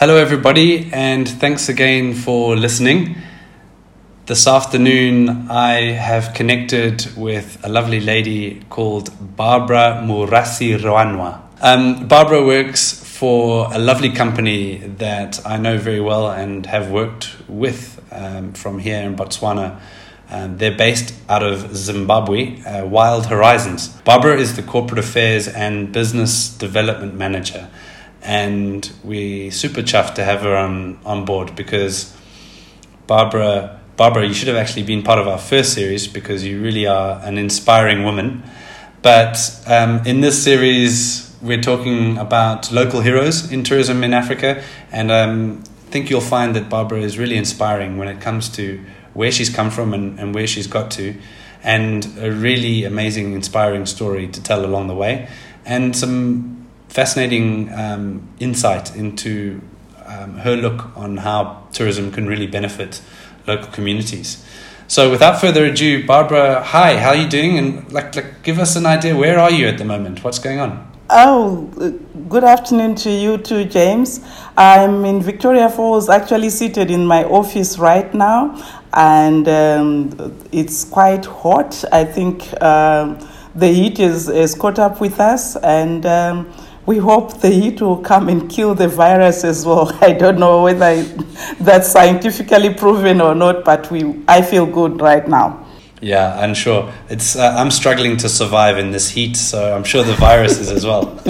Hello, everybody, and thanks again for listening. This afternoon, I have connected with a lovely lady called Barbara Murasi Roanwa. Um, Barbara works for a lovely company that I know very well and have worked with um, from here in Botswana. Um, they're based out of Zimbabwe, uh, Wild Horizons. Barbara is the corporate affairs and business development manager, and we super chuffed to have her on, on board because Barbara Barbara, you should have actually been part of our first series because you really are an inspiring woman. But um, in this series, we're talking about local heroes in tourism in Africa, and um, I think you'll find that Barbara is really inspiring when it comes to where she's come from and, and where she's got to, and a really amazing, inspiring story to tell along the way, and some fascinating um, insight into um, her look on how tourism can really benefit local communities. So, without further ado, Barbara, hi, how are you doing? And like, like, give us an idea. Where are you at the moment? What's going on? Oh, good afternoon to you too, James. I'm in Victoria Falls, actually seated in my office right now, and um, it's quite hot. I think um, the heat is, is caught up with us, and um, we hope the heat will come and kill the virus as well. I don't know whether that's scientifically proven or not, but we, I feel good right now. Yeah, I'm sure. It's uh, I'm struggling to survive in this heat, so I'm sure the virus is as well.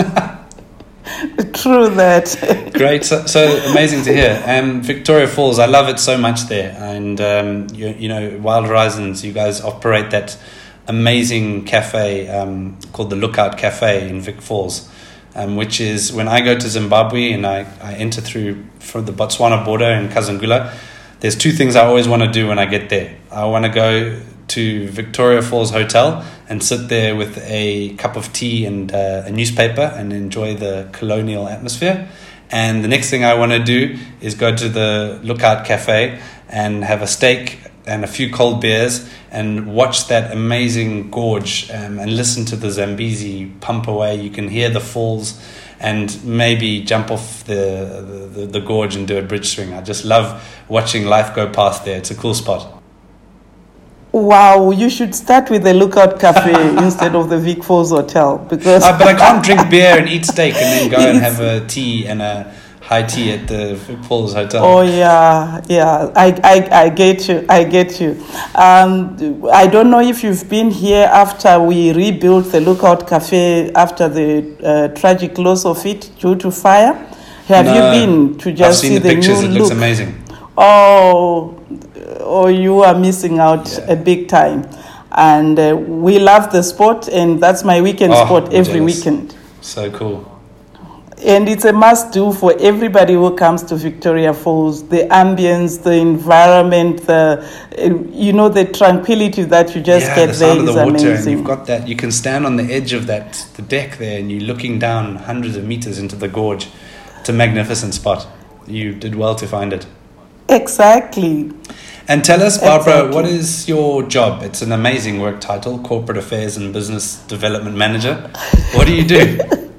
True that. Great, so, so, amazing to hear. Um, Victoria Falls, I love it so much there, and um, you, you know, Wild Horizons, you guys operate that amazing cafe um, called the Lookout Cafe in Vic Falls um, which is when I go to Zimbabwe and I, I enter through from the Botswana border in Kazungula, there's two things I always want to do when I get there. I want to go to Victoria Falls Hotel and sit there with a cup of tea and uh, a newspaper and enjoy the colonial atmosphere. And the next thing I want to do is go to the Lookout Cafe and have a steak and a few cold beers and watch that amazing gorge um, and listen to the Zambezi pump away. You can hear the falls and maybe jump off the, the, the gorge and do a bridge swing. I just love watching life go past there. It's a cool spot. Wow, you should start with the Lookout Cafe instead of the Vic Falls Hotel because. Uh, but I can't drink beer and eat steak and then go and have a tea and a high tea at the Falls Hotel. Oh yeah, yeah. I, I, I get you. I get you. Um, I don't know if you've been here after we rebuilt the Lookout Cafe after the uh, tragic loss of it due to fire. Have no, you been to just I've seen see the, the pictures. new it look? looks amazing. Oh, oh, you are missing out Yeah. a big time. And uh, we love the spot, and that's my weekend Oh, spot I'm every jealous. weekend. So cool. And it's a must do for everybody who comes to Victoria Falls. The ambience, the environment, the you know the tranquility that you just yeah, get the there sound of the water, and you've got that. You can stand on the edge of that the deck there, and you're looking down hundreds of meters into the gorge. It's a magnificent spot. You did well to find it. exactly. And tell us, Barbara, Exactly. what is your job? It's an amazing work title, Corporate Affairs and Business Development Manager. What do you do?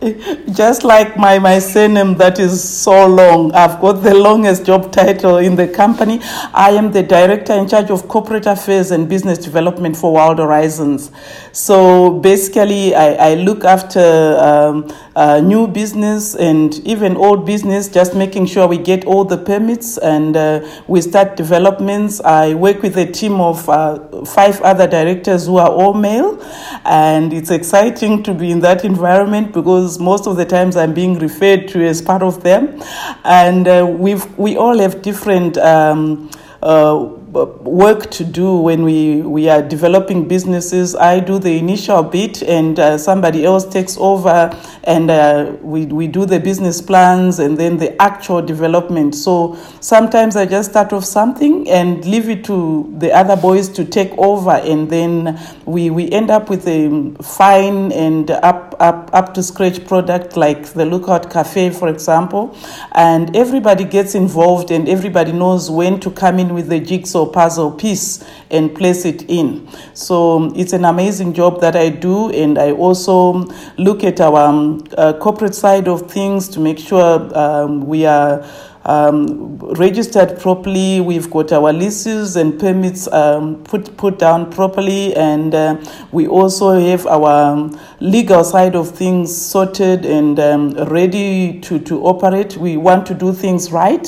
Just like my, my surname that is so long, I've got the longest job title in the company. I am the director in charge of corporate affairs and business development for Wild Horizons. So basically, I, I look after um, uh, new business and even old business, just making sure we get all the permits and uh, we start developments. I work with a team of uh, five other directors who are all male, and it's exciting to be in that environment because most of the times I'm being referred to as part of them, and uh, we've we all have different. Um, uh, work to do when we, we are developing businesses. I do the initial bit, and uh, somebody else takes over, and uh, we, we do the business plans and then the actual development. So sometimes I just start off something and leave it to the other boys to take over, and then we, we end up with a fine and up, up, up to scratch product like the Lookout Cafe, for example. And everybody gets involved, and everybody knows when to come in with the jigsaw puzzle piece and place it in. So it's an amazing job that I do, and I also look at our um, uh, corporate side of things to make sure um, we are um, registered properly. We've got our leases and permits um, put put down properly, and uh, we also have our um, legal side of things sorted and um, ready to to operate. We want to do things right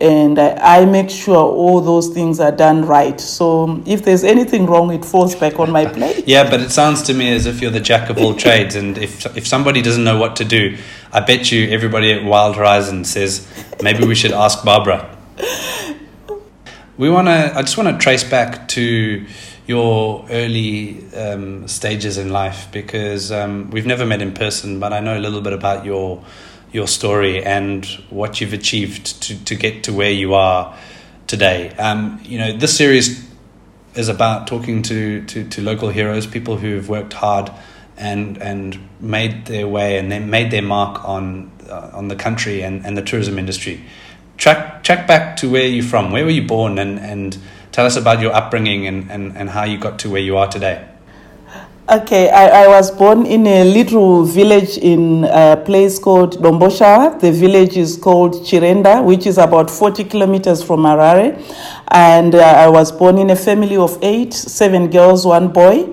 and I, I, make sure all those things are done right. So if there's anything wrong, it falls back on my plate. yeah, but it sounds to me as if you're the jack of all trades, and if if somebody doesn't know what to do, I bet you everybody at Wild Horizon says maybe we should ask Barbara. We want to. I just want to trace back to your early um, stages in life because um, we've never met in person, but I know a little bit about your your story and what you've achieved to, to get to where you are today. Um, you know, this series is about talking to, to, to local heroes, people who've worked hard and and made their way and then made their mark on uh, on the country and, and the tourism industry. Track track back to where you're from. Where were you born and, and tell us about your upbringing and, and, and how you got to where you are today. Okay, I, I, was born in a little village in a place called Dombosha. The village is called Chirenda, which is about 40 kilometers from Harare. And uh, I was born in a family of eight, seven girls, one boy.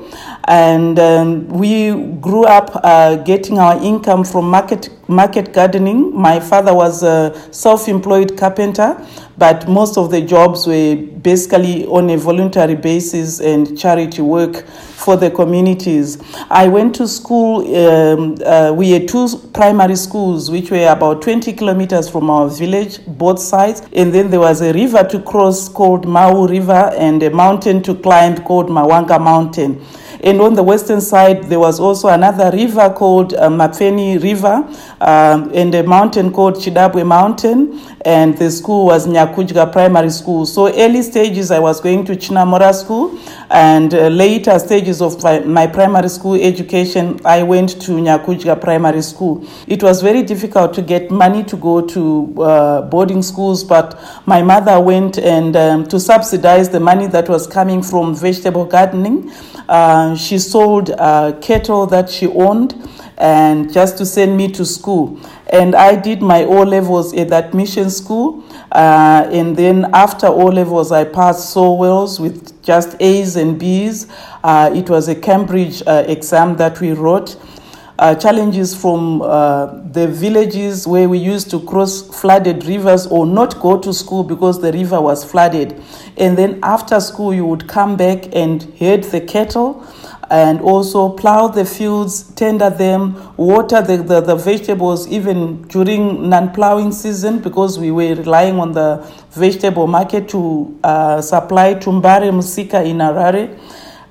And um, we grew up uh, getting our income from market, market gardening. My father was a self employed carpenter, but most of the jobs were basically on a voluntary basis and charity work for the communities. I went to school, um, uh, we had two primary schools which were about 20 kilometers from our village, both sides, and then there was a river to cross called Mau River and a mountain to climb called Mawanga Mountain. And on the western side, there was also another river called uh, River um, and a mountain called Chidabwe Mountain. And the school was Nyakujga Primary School. So early stages, I was going to Chinamora School. And uh, later stages of my, my, primary school education, I went to Nyakujga Primary School. It was very difficult to get money to go to uh, boarding schools, but my mother went and um, to subsidize the money that was coming from vegetable gardening. Uh, she sold a kettle that she owned and just to send me to school. And I did my O levels at that mission school. Uh, and then after O levels, I passed so well with just A's and B's. Uh, it was a Cambridge uh, exam that we wrote. Uh, challenges from uh, the villages where we used to cross flooded rivers or not go to school because the river was flooded. And then after school, you would come back and herd the cattle and also plow the fields, tender them, water the, the, the vegetables even during non plowing season because we were relying on the vegetable market to uh, supply to Mbare Musika in Harare.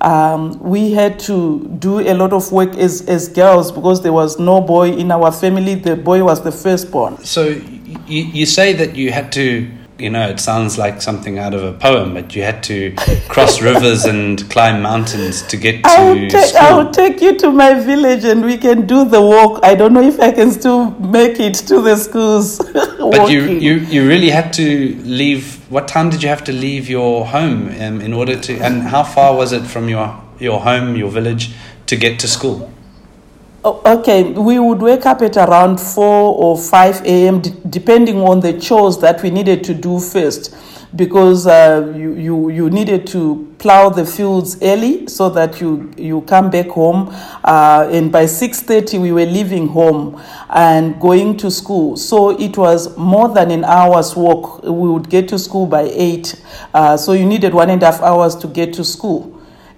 Um, we had to do a lot of work as, as girls because there was no boy in our family. The boy was the firstborn. So you, you say that you had to you know, it sounds like something out of a poem, but you had to cross rivers and climb mountains to get to I'll ta- school. I'll take you to my village and we can do the walk. I don't know if I can still make it to the schools. but you, you, you really had to leave. What time did you have to leave your home um, in order to, and how far was it from your, your home, your village, to get to school? Oh, okay, we would wake up at around 4 or 5 a.m., d- depending on the chores that we needed to do first, because uh, you, you, you needed to plow the fields early so that you, you come back home. Uh, and by 6.30, we were leaving home and going to school. So it was more than an hour's walk. We would get to school by 8. Uh, so you needed one and a half hours to get to school.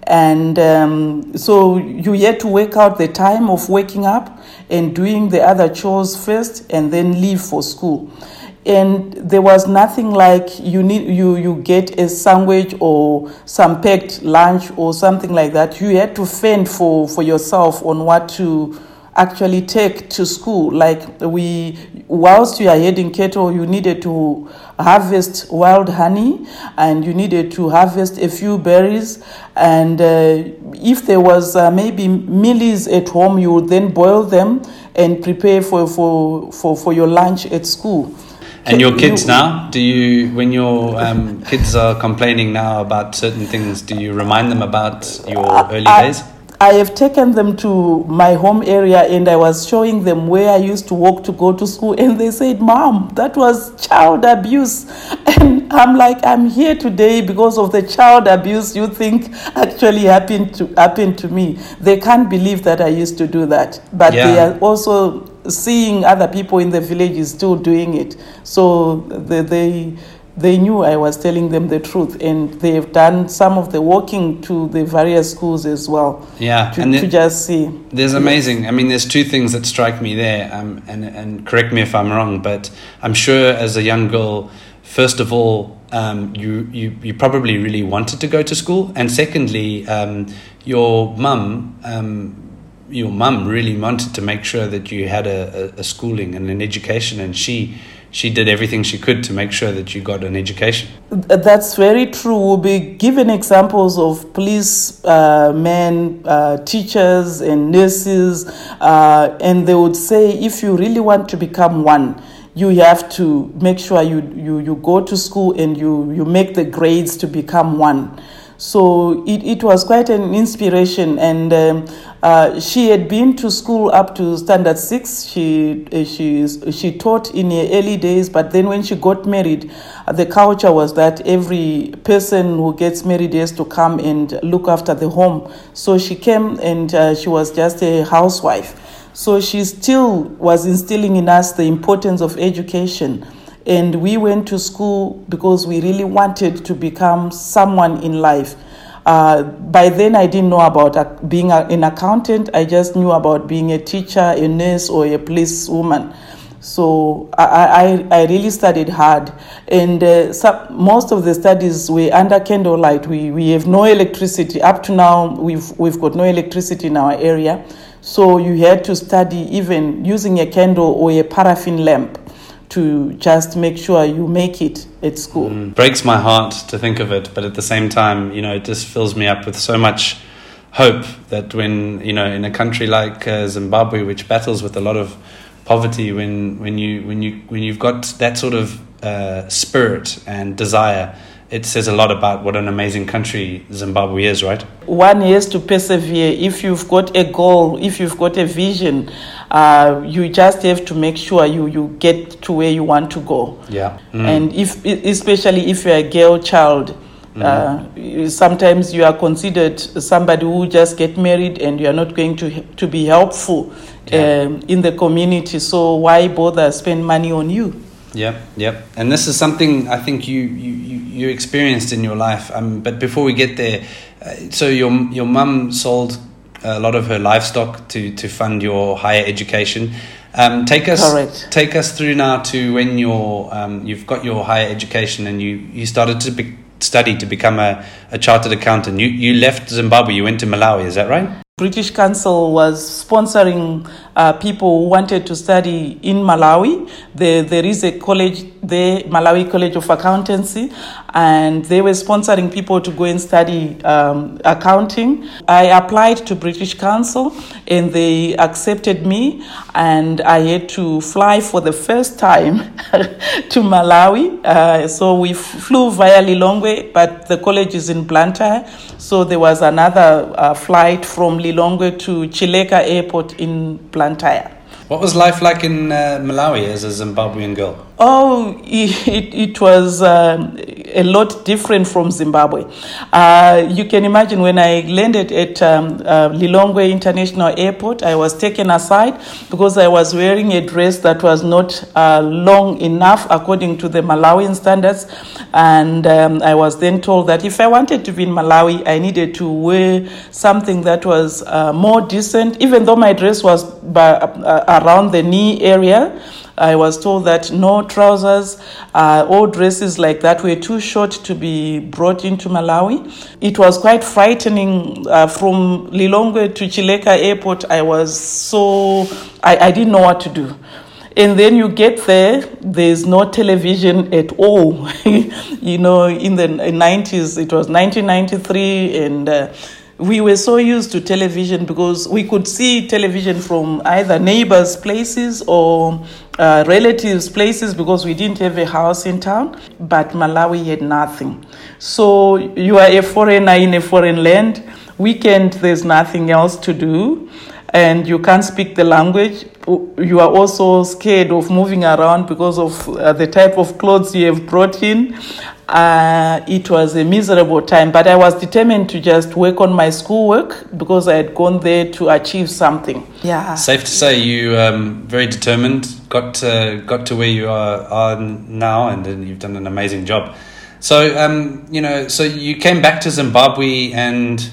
And um, so you had to work out the time of waking up and doing the other chores first and then leave for school. And there was nothing like you need you you get a sandwich or some packed lunch or something like that. You had to fend for, for yourself on what to actually take to school. Like we, whilst you are heading cattle, you needed to harvest wild honey and you needed to harvest a few berries. And uh, if there was uh, maybe mealies at home, you would then boil them and prepare for, for, for, for your lunch at school. And your kids now? Do you, when your um, kids are complaining now about certain things, do you remind them about your early I- days? I have taken them to my home area and I was showing them where I used to walk to go to school, and they said, Mom, that was child abuse. And I'm like, I'm here today because of the child abuse you think actually happened to, happened to me. They can't believe that I used to do that. But they are also seeing other people in the village is still doing it. So they, they they knew I was telling them the truth, and they've done some of the walking to the various schools as well Yeah, to, and to just see. There's amazing. I mean, there's two things that strike me there, um, and and correct me if I'm wrong, but I'm sure as a young girl, first of all, um, you you you probably really wanted to go to school, and secondly, um, your mum. Um, your mum really wanted to make sure that you had a, a, a schooling and an education, and she she did everything she could to make sure that you got an education. That's very true. We'll be given examples of police uh, men, uh, teachers, and nurses, uh, and they would say if you really want to become one, you have to make sure you, you, you go to school and you, you make the grades to become one. So it, it was quite an inspiration, and um, uh, she had been to school up to standard six. She uh, she she taught in her early days, but then when she got married, uh, the culture was that every person who gets married has to come and look after the home. So she came and uh, she was just a housewife. So she still was instilling in us the importance of education. And we went to school because we really wanted to become someone in life. Uh, by then, I didn't know about being a, an accountant. I just knew about being a teacher, a nurse, or a policewoman. So I, I, I really studied hard, and uh, some, most of the studies were under candlelight. We, we have no electricity up to now. We've we've got no electricity in our area, so you had to study even using a candle or a paraffin lamp to just make sure you make it at school. Mm. breaks my heart to think of it, but at the same time, you know, it just fills me up with so much hope that when you know in a country like uh, Zimbabwe, which battles with a lot of poverty, when when you when you when you've got that sort of uh, spirit and desire, it says a lot about what an amazing country Zimbabwe is, right? One has to persevere. If you've got a goal, if you've got a vision, uh, you just have to make sure you, you get to where you want to go. Yeah. Mm. And if, especially if you're a girl child, uh, sometimes you are considered somebody who just get married and you are not going to to be helpful Yeah. um, in the community. So why bother spend money on you? Yep, yep. And this is something I think you you, you, experienced in your life. Um, but before we get there, uh, so your your mum sold a lot of her livestock to to fund your higher education. Um, take us Correct. take us through now to when you're um, you've got your higher education and you you started to be, study to become a, a chartered accountant. You you left Zimbabwe. You went to Malawi. Is that right? British Council was sponsoring uh, people who wanted to study in Malawi. There, there is a college there, Malawi College of Accountancy, and they were sponsoring people to go and study um, accounting. I applied to British Council, and they accepted me, and I had to fly for the first time to Malawi. Uh, so we flew via Lilongwe, but the college is in Blantyre, so there was another uh, flight from Lilongwe to Chileka Airport in Blantyre. What was life like in uh, Malawi as a Zimbabwean girl? Oh, it, it, was um, a lot different from Zimbabwe. Uh, you can imagine when I landed at um, uh, Lilongwe International Airport, I was taken aside because I was wearing a dress that was not uh, long enough according to the Malawian standards. And um, I was then told that if I wanted to be in Malawi, I needed to wear something that was uh, more decent, even though my dress was by, uh, around the knee area. I was told that no trousers uh, or dresses like that were too short to be brought into Malawi. It was quite frightening. Uh, from Lilongwe to Chileka Airport, I was so, I, I didn't know what to do. And then you get there, there's no television at all. you know, in the 90s, it was 1993, and uh, we were so used to television because we could see television from either neighbors' places or uh, relatives' places because we didn't have a house in town. But Malawi had nothing. So you are a foreigner in a foreign land. Weekend, there's nothing else to do and you can't speak the language. You are also scared of moving around because of uh, the type of clothes you have brought in. Uh, it was a miserable time, but I was determined to just work on my schoolwork because I had gone there to achieve something. Yeah. Safe to say you um, very determined. Got to, got to where you are, are now, and then you've done an amazing job. So um, you know, so you came back to Zimbabwe and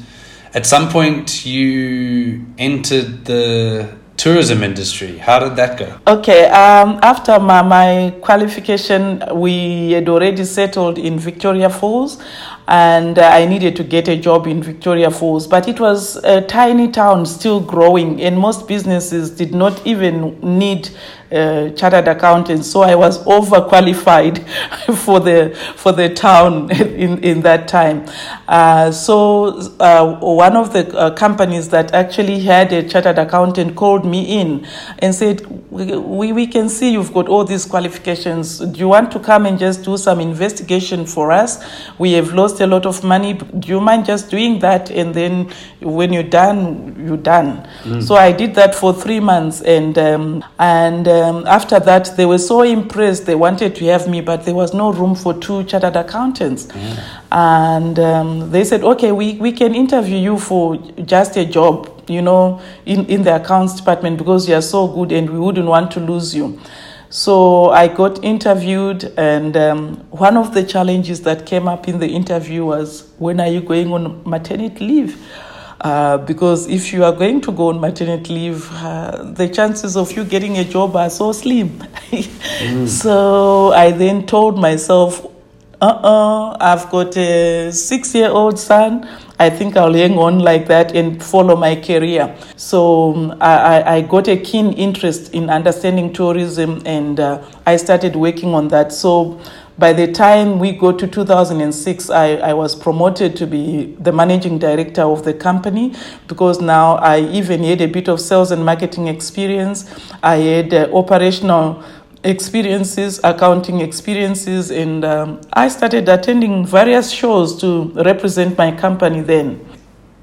at some point you entered the tourism industry. How did that go? Okay, um, after my, my qualification, we had already settled in Victoria Falls, and uh, I needed to get a job in Victoria Falls. But it was a tiny town, still growing, and most businesses did not even need uh, chartered accountant, so I was overqualified for the for the town in, in that time. Uh, so uh, one of the uh, companies that actually had a chartered accountant called me in and said, we, we can see you've got all these qualifications. Do you want to come and just do some investigation for us? We have lost a lot of money. Do you mind just doing that? And then when you're done, you're done. Mm. So I did that for three months, and um, and um, after that, they were so impressed. They wanted to have me, but there was no room for two chartered accountants. Mm. And um, they said, okay, we, we can interview you for just a job, you know, in, in the accounts department because you are so good and we wouldn't want to lose you. So I got interviewed, and um, one of the challenges that came up in the interview was when are you going on maternity leave? Uh, because if you are going to go on maternity leave, uh, the chances of you getting a job are so slim. mm. So I then told myself, uh uh-uh, uh, I've got a six year old son. I think I'll hang on like that and follow my career. So um, I, I got a keen interest in understanding tourism and uh, I started working on that. So by the time we go to 2006, I, I was promoted to be the managing director of the company because now I even had a bit of sales and marketing experience. I had uh, operational experiences, accounting experiences, and um, I started attending various shows to represent my company then.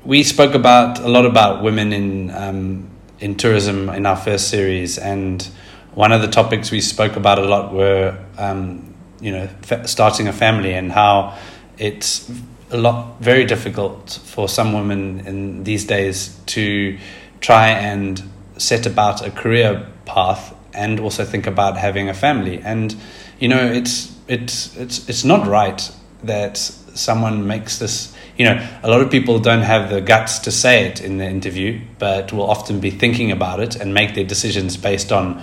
We spoke about a lot about women in um, in tourism in our first series, and one of the topics we spoke about a lot were um, you know starting a family and how it's a lot very difficult for some women in these days to try and set about a career path and also think about having a family. And you know it's it's it's it's not right that someone makes this you know a lot of people don't have the guts to say it in the interview but will often be thinking about it and make their decisions based on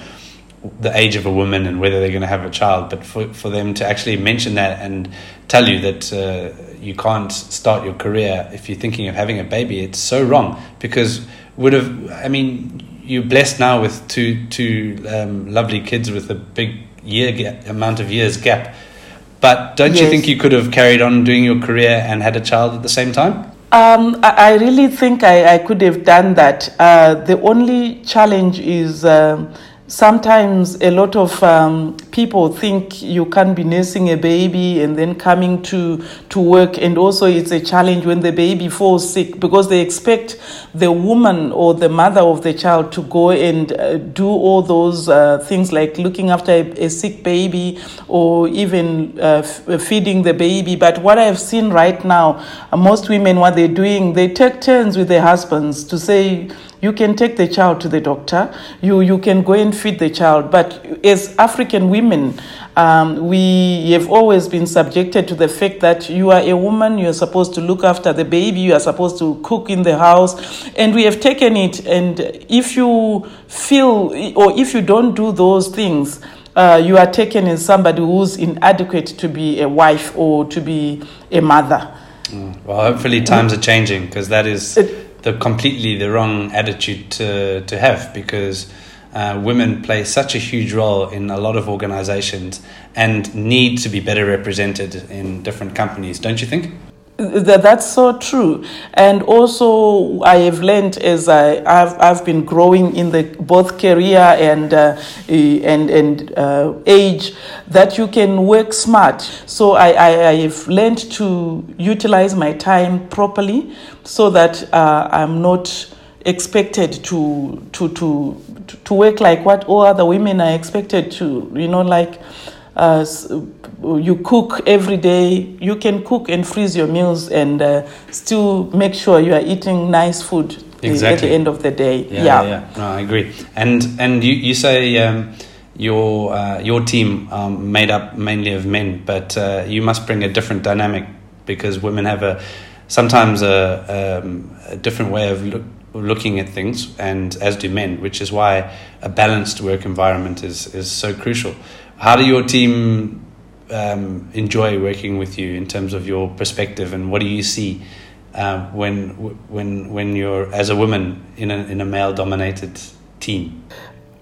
the age of a woman and whether they're going to have a child, but for, for them to actually mention that and tell you that uh, you can't start your career if you're thinking of having a baby, it's so wrong because would have, I mean, you're blessed now with two, two um, lovely kids with a big year gap, amount of years gap. But don't yes. you think you could have carried on doing your career and had a child at the same time? Um, I, really think I, I, could have done that. Uh, the only challenge is. Um, sometimes a lot of um, people think you can be nursing a baby and then coming to to work. And also it's a challenge when the baby falls sick because they expect the woman or the mother of the child to go and uh, do all those uh, things like looking after a, a sick baby or even uh, f- feeding the baby. But what i've seen right now uh, most women what they're doing they take turns with their husbands to say you can take the child to the doctor. You, you can go and feed the child. But as African women, um, we have always been subjected to the fact that you are a woman, you are supposed to look after the baby, you are supposed to cook in the house, and we have taken it. And if you feel or if you don't do those things, uh, you are taken as somebody who's inadequate to be a wife or to be a mother. Mm. Well, hopefully times are changing because that is. It, the completely the wrong attitude to to have because uh, women play such a huge role in a lot of organizations and need to be better represented in different companies, don't you think? That's so true, and also I have learned as I I've, I've been growing in the both career and uh, and and uh, age that you can work smart. So I, I have learned to utilize my time properly, so that uh, I'm not expected to to to to work like what all other women are expected to. You know, like uh, you cook every day. You can cook and freeze your meals and uh, still make sure you are eating nice food exactly. at the end of the day. Yeah, yeah. yeah. No, I agree. And and you you say. Um, your uh, your team um, made up mainly of men, but uh, you must bring a different dynamic because women have a sometimes a, um, a different way of look, looking at things, and as do men, which is why a balanced work environment is is so crucial. How do your team um, enjoy working with you in terms of your perspective, and what do you see uh, when when when you're as a woman in a in a male dominated team?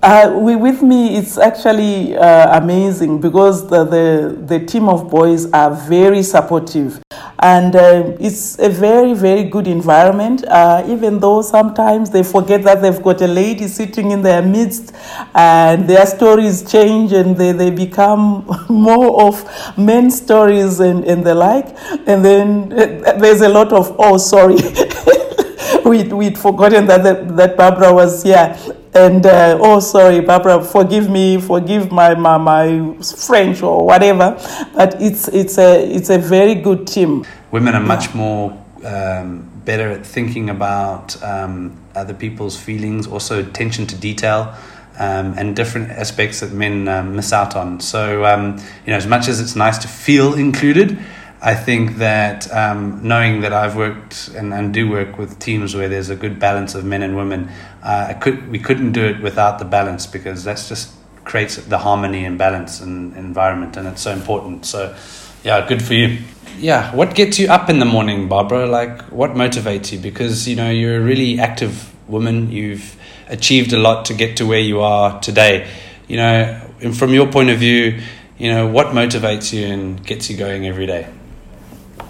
Uh, we, with me, it's actually uh, amazing because the, the, the team of boys are very supportive. And uh, it's a very very good environment uh, even though sometimes they forget that they've got a lady sitting in their midst and their stories change and they, they become more of men stories and, and the like. And then there's a lot of oh sorry we'd, we'd forgotten that, that, that barbara was here and uh, oh sorry barbara forgive me forgive my, my my french or whatever but it's it's a it's a very good team. Women are much more um, better at thinking about um, other people's feelings also attention to detail um, and different aspects that men um, miss out on. So um, you know as much as it's nice to feel included I think that um, knowing that I've worked and, and do work with teams where there's a good balance of men and women, uh, I could we couldn't do it without the balance because that's just creates the harmony and balance and environment, and it's so important. So, yeah, good for you. Yeah, what gets you up in the morning, Barbara? Like, what motivates you? Because you know you're a really active woman. You've achieved a lot to get to where you are today. You know, and from your point of view, you know what motivates you and gets you going every day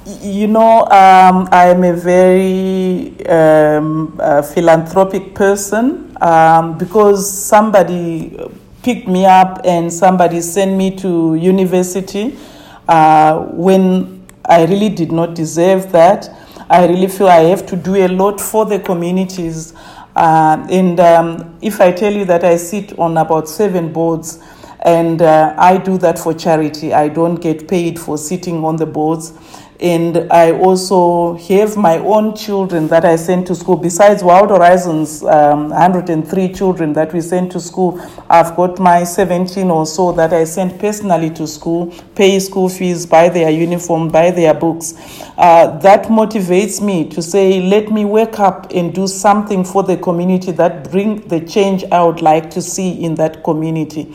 you know, um, I'm a very um, uh, philanthropic person um, because somebody picked me up and somebody sent me to university uh, when I really did not deserve that. I really feel I have to do a lot for the communities. Uh, and um, if I tell you that I sit on about seven boards, and uh, I do that for charity, I don't get paid for sitting on the boards and I also have my own children that I send to school. Besides Wild Horizons, um, 103 children that we send to school, I've got my 17 or so that I send personally to school, pay school fees, buy their uniform, buy their books. Uh, that motivates me to say, let me wake up and do something for the community that bring the change I would like to see in that community.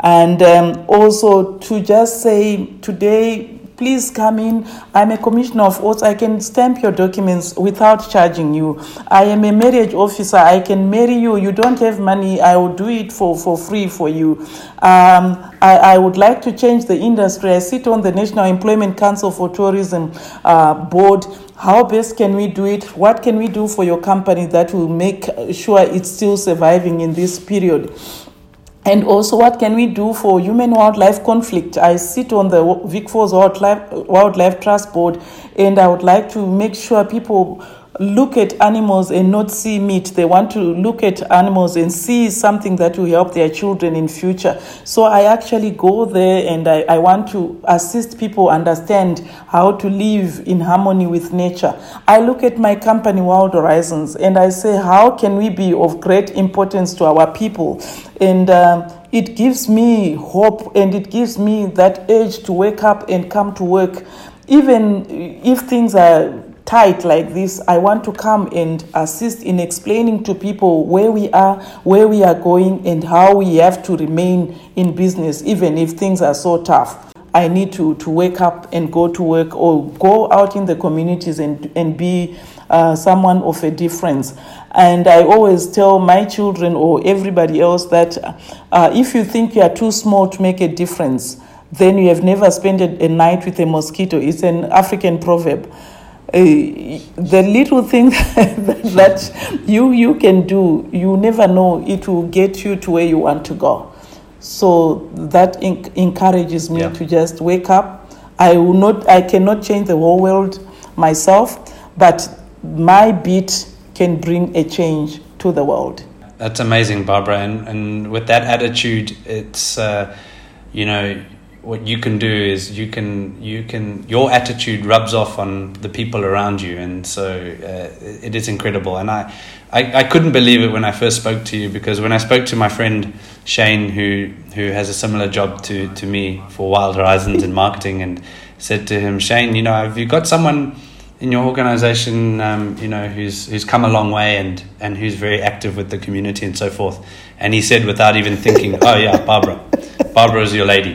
And um, also to just say, today Please come in. I'm a commissioner of oaths. I can stamp your documents without charging you. I am a marriage officer. I can marry you. You don't have money. I will do it for, for free for you. Um, I, I would like to change the industry. I sit on the National Employment Council for Tourism uh, board how best can we do it what can we do for your company that will make sure it's still surviving in this period and also, what can we do for human wildlife conflict? I sit on the Vic Wildlife, Wildlife Trust Board, and I would like to make sure people look at animals and not see meat. They want to look at animals and see something that will help their children in future. So I actually go there and I, I want to assist people understand how to live in harmony with nature. I look at my company Wild Horizons and I say, how can we be of great importance to our people? And um, it gives me hope and it gives me that urge to wake up and come to work even if things are tight like this, I want to come and assist in explaining to people where we are, where we are going, and how we have to remain in business, even if things are so tough. I need to, to wake up and go to work or go out in the communities and, and be uh, someone of a difference. And I always tell my children or everybody else that uh, if you think you are too small to make a difference, then you have never spent a, a night with a mosquito. It's an African proverb. The little thing that you you can do, you never know it will get you to where you want to go. So that in- encourages me Yeah. to just wake up. I will not. I cannot change the whole world myself, but my bit can bring a change to the world. That's amazing, Barbara. And, and with that attitude, it's, uh, you know, what you can do is you can, you can, your attitude rubs off on the people around you. And so uh, it is incredible. And I, I, I couldn't believe it when I first spoke to you because when I spoke to my friend Shane, who, who has a similar job to, to me for Wild Horizons in marketing, and said to him, Shane, you know, have you got someone in your organization, um, you know, who's who's come a long way and and who's very active with the community and so forth. And he said, without even thinking, "Oh yeah, Barbara, Barbara is your lady.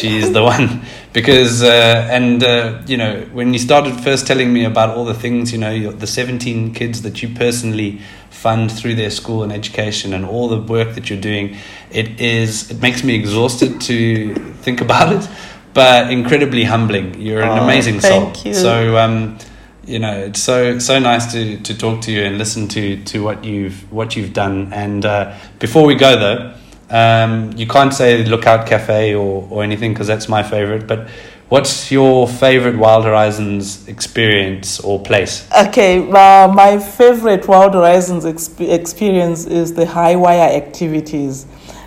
She's the one." Because uh, and uh, you know, when you started first telling me about all the things, you know, your, the seventeen kids that you personally fund through their school and education and all the work that you're doing, it is it makes me exhausted to think about it, but incredibly humbling. You're an Oh, amazing thank soul. you. So. Um, you know it's so so nice to to talk to you and listen to to what you've what you've done and uh, before we go though um, you can't say lookout cafe or or anything because that's my favorite but what's your favorite wild horizons experience or place Okay, uh, my favorite Wild Horizons exp- experience is the high wire activities.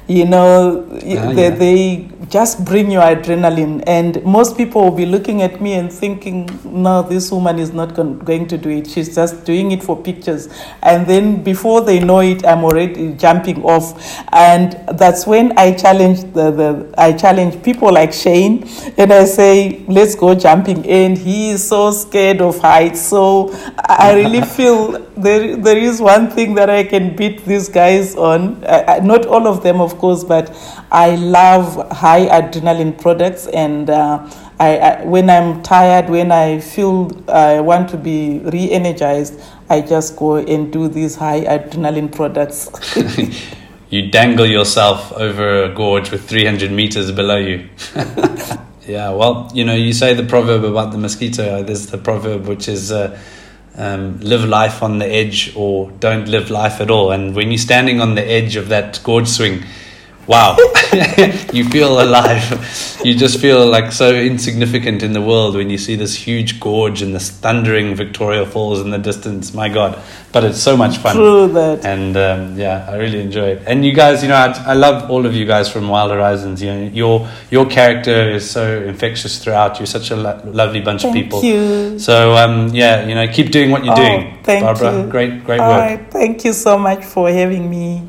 You know, Ah, they, yeah. they just bring you adrenaline, and most people will be looking at me and thinking, no, this woman is not gon- going to do it. She's just doing it for pictures. And then before they know it, I'm already jumping off. And that's when I challenge the, the I challenge people like Shane, and I say, let's go jumping. And he is so scared of heights. So I really feel there, there is one thing that I can beat these guys on. Uh, not all of them, of course, but I love high adrenaline products. And uh, I, I, when I'm tired, when I feel I want to be re energized, I just go and do these high adrenaline products. you dangle yourself over a gorge with 300 meters below you yeah well you know you say the proverb about the mosquito there's the proverb which is uh, um, live life on the edge or don't live life at all and when you're standing on the edge of that gorge swing wow you feel alive you just feel like so insignificant in the world when you see this huge gorge and this thundering victoria falls in the distance my god but it's so much fun True that. and um, yeah, I really enjoy it. And you guys, you know, I, I love all of you guys from Wild Horizons. You know, your your character is so infectious throughout. You're such a lo- lovely bunch Thank of people. you. So um, yeah, you know, keep doing what you're Oh, doing, thank Barbara. you. Great, great All work. right. Thank you so much for having me.